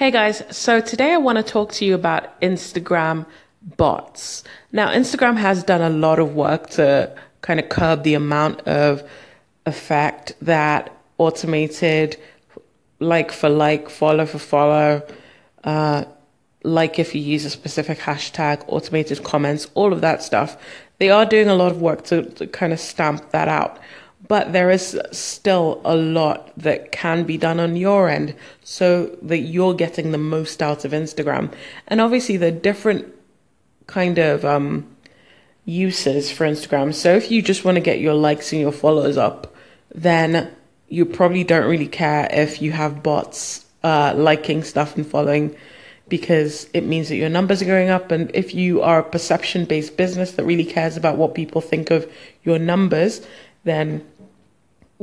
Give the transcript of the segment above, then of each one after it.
Hey guys, so today I want to talk to you about Instagram bots. Now, Instagram has done a lot of work to kind of curb the amount of effect that automated like for like, follow for follow, uh, like if you use a specific hashtag, automated comments, all of that stuff. They are doing a lot of work to, to kind of stamp that out but there is still a lot that can be done on your end so that you're getting the most out of Instagram. And obviously, there are different kind of um, uses for Instagram. So if you just want to get your likes and your followers up, then you probably don't really care if you have bots uh, liking stuff and following because it means that your numbers are going up. And if you are a perception based business that really cares about what people think of your numbers, then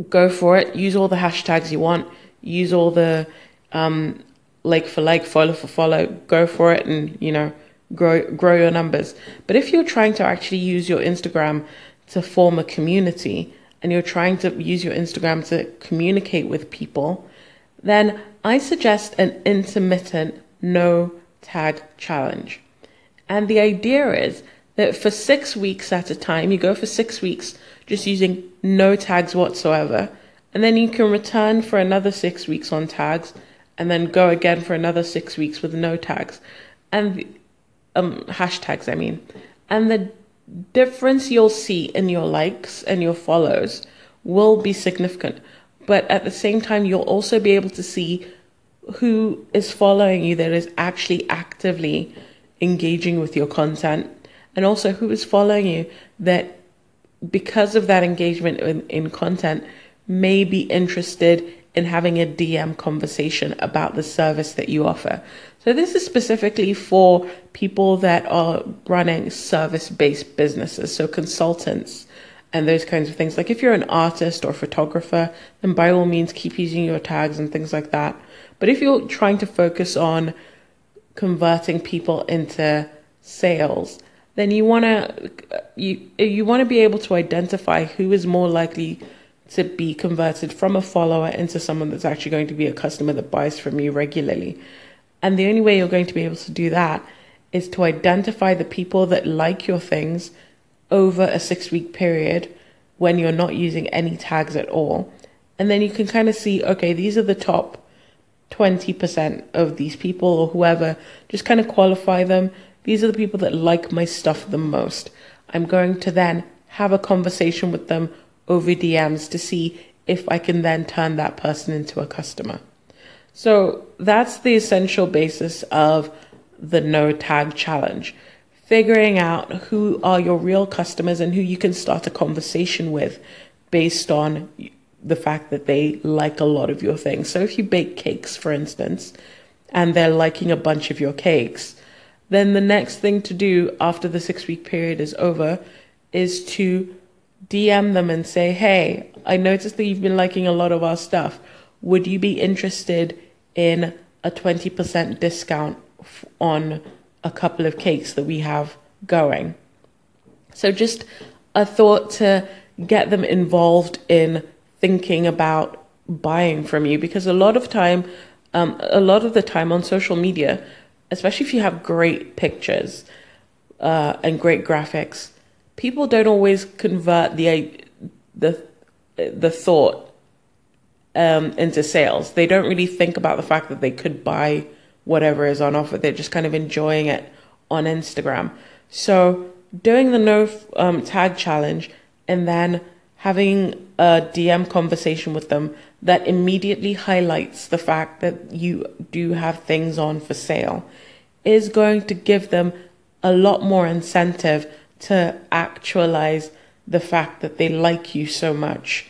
go for it. Use all the hashtags you want. Use all the um, like for like, follow for follow. Go for it, and you know, grow grow your numbers. But if you're trying to actually use your Instagram to form a community, and you're trying to use your Instagram to communicate with people, then I suggest an intermittent no tag challenge. And the idea is for six weeks at a time, you go for six weeks just using no tags whatsoever. And then you can return for another six weeks on tags and then go again for another six weeks with no tags. And um, hashtags, I mean. And the difference you'll see in your likes and your follows will be significant. But at the same time, you'll also be able to see who is following you that is actually actively engaging with your content and also who is following you that because of that engagement in, in content may be interested in having a DM conversation about the service that you offer. So this is specifically for people that are running service-based businesses, so consultants and those kinds of things. Like if you're an artist or photographer, then by all means keep using your tags and things like that. But if you're trying to focus on converting people into sales, then you want to you you want to be able to identify who is more likely to be converted from a follower into someone that's actually going to be a customer that buys from you regularly. And the only way you're going to be able to do that is to identify the people that like your things over a 6 week period when you're not using any tags at all. And then you can kind of see okay, these are the top 20% of these people or whoever, just kind of qualify them these are the people that like my stuff the most. I'm going to then have a conversation with them over DMs to see if I can then turn that person into a customer. So that's the essential basis of the no tag challenge. Figuring out who are your real customers and who you can start a conversation with based on the fact that they like a lot of your things. So if you bake cakes, for instance, and they're liking a bunch of your cakes, then the next thing to do after the six week period is over is to DM them and say, Hey, I noticed that you've been liking a lot of our stuff. Would you be interested in a 20% discount on a couple of cakes that we have going? So, just a thought to get them involved in thinking about buying from you because a lot of time, um, a lot of the time on social media, especially if you have great pictures uh, and great graphics, people don't always convert the the the thought um, into sales. They don't really think about the fact that they could buy whatever is on offer. They're just kind of enjoying it on Instagram. So doing the no um, tag challenge and then having a DM conversation with them that immediately highlights the fact that you do have things on for sale is going to give them a lot more incentive to actualize the fact that they like you so much.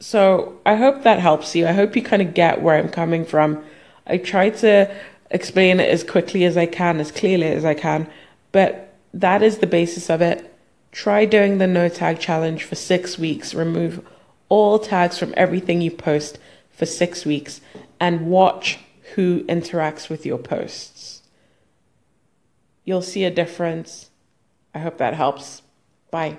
So I hope that helps you. I hope you kind of get where I'm coming from. I try to explain it as quickly as I can, as clearly as I can, but that is the basis of it. Try doing the no tag challenge for six weeks. Remove all tags from everything you post for six weeks and watch who interacts with your posts. You'll see a difference. I hope that helps. Bye.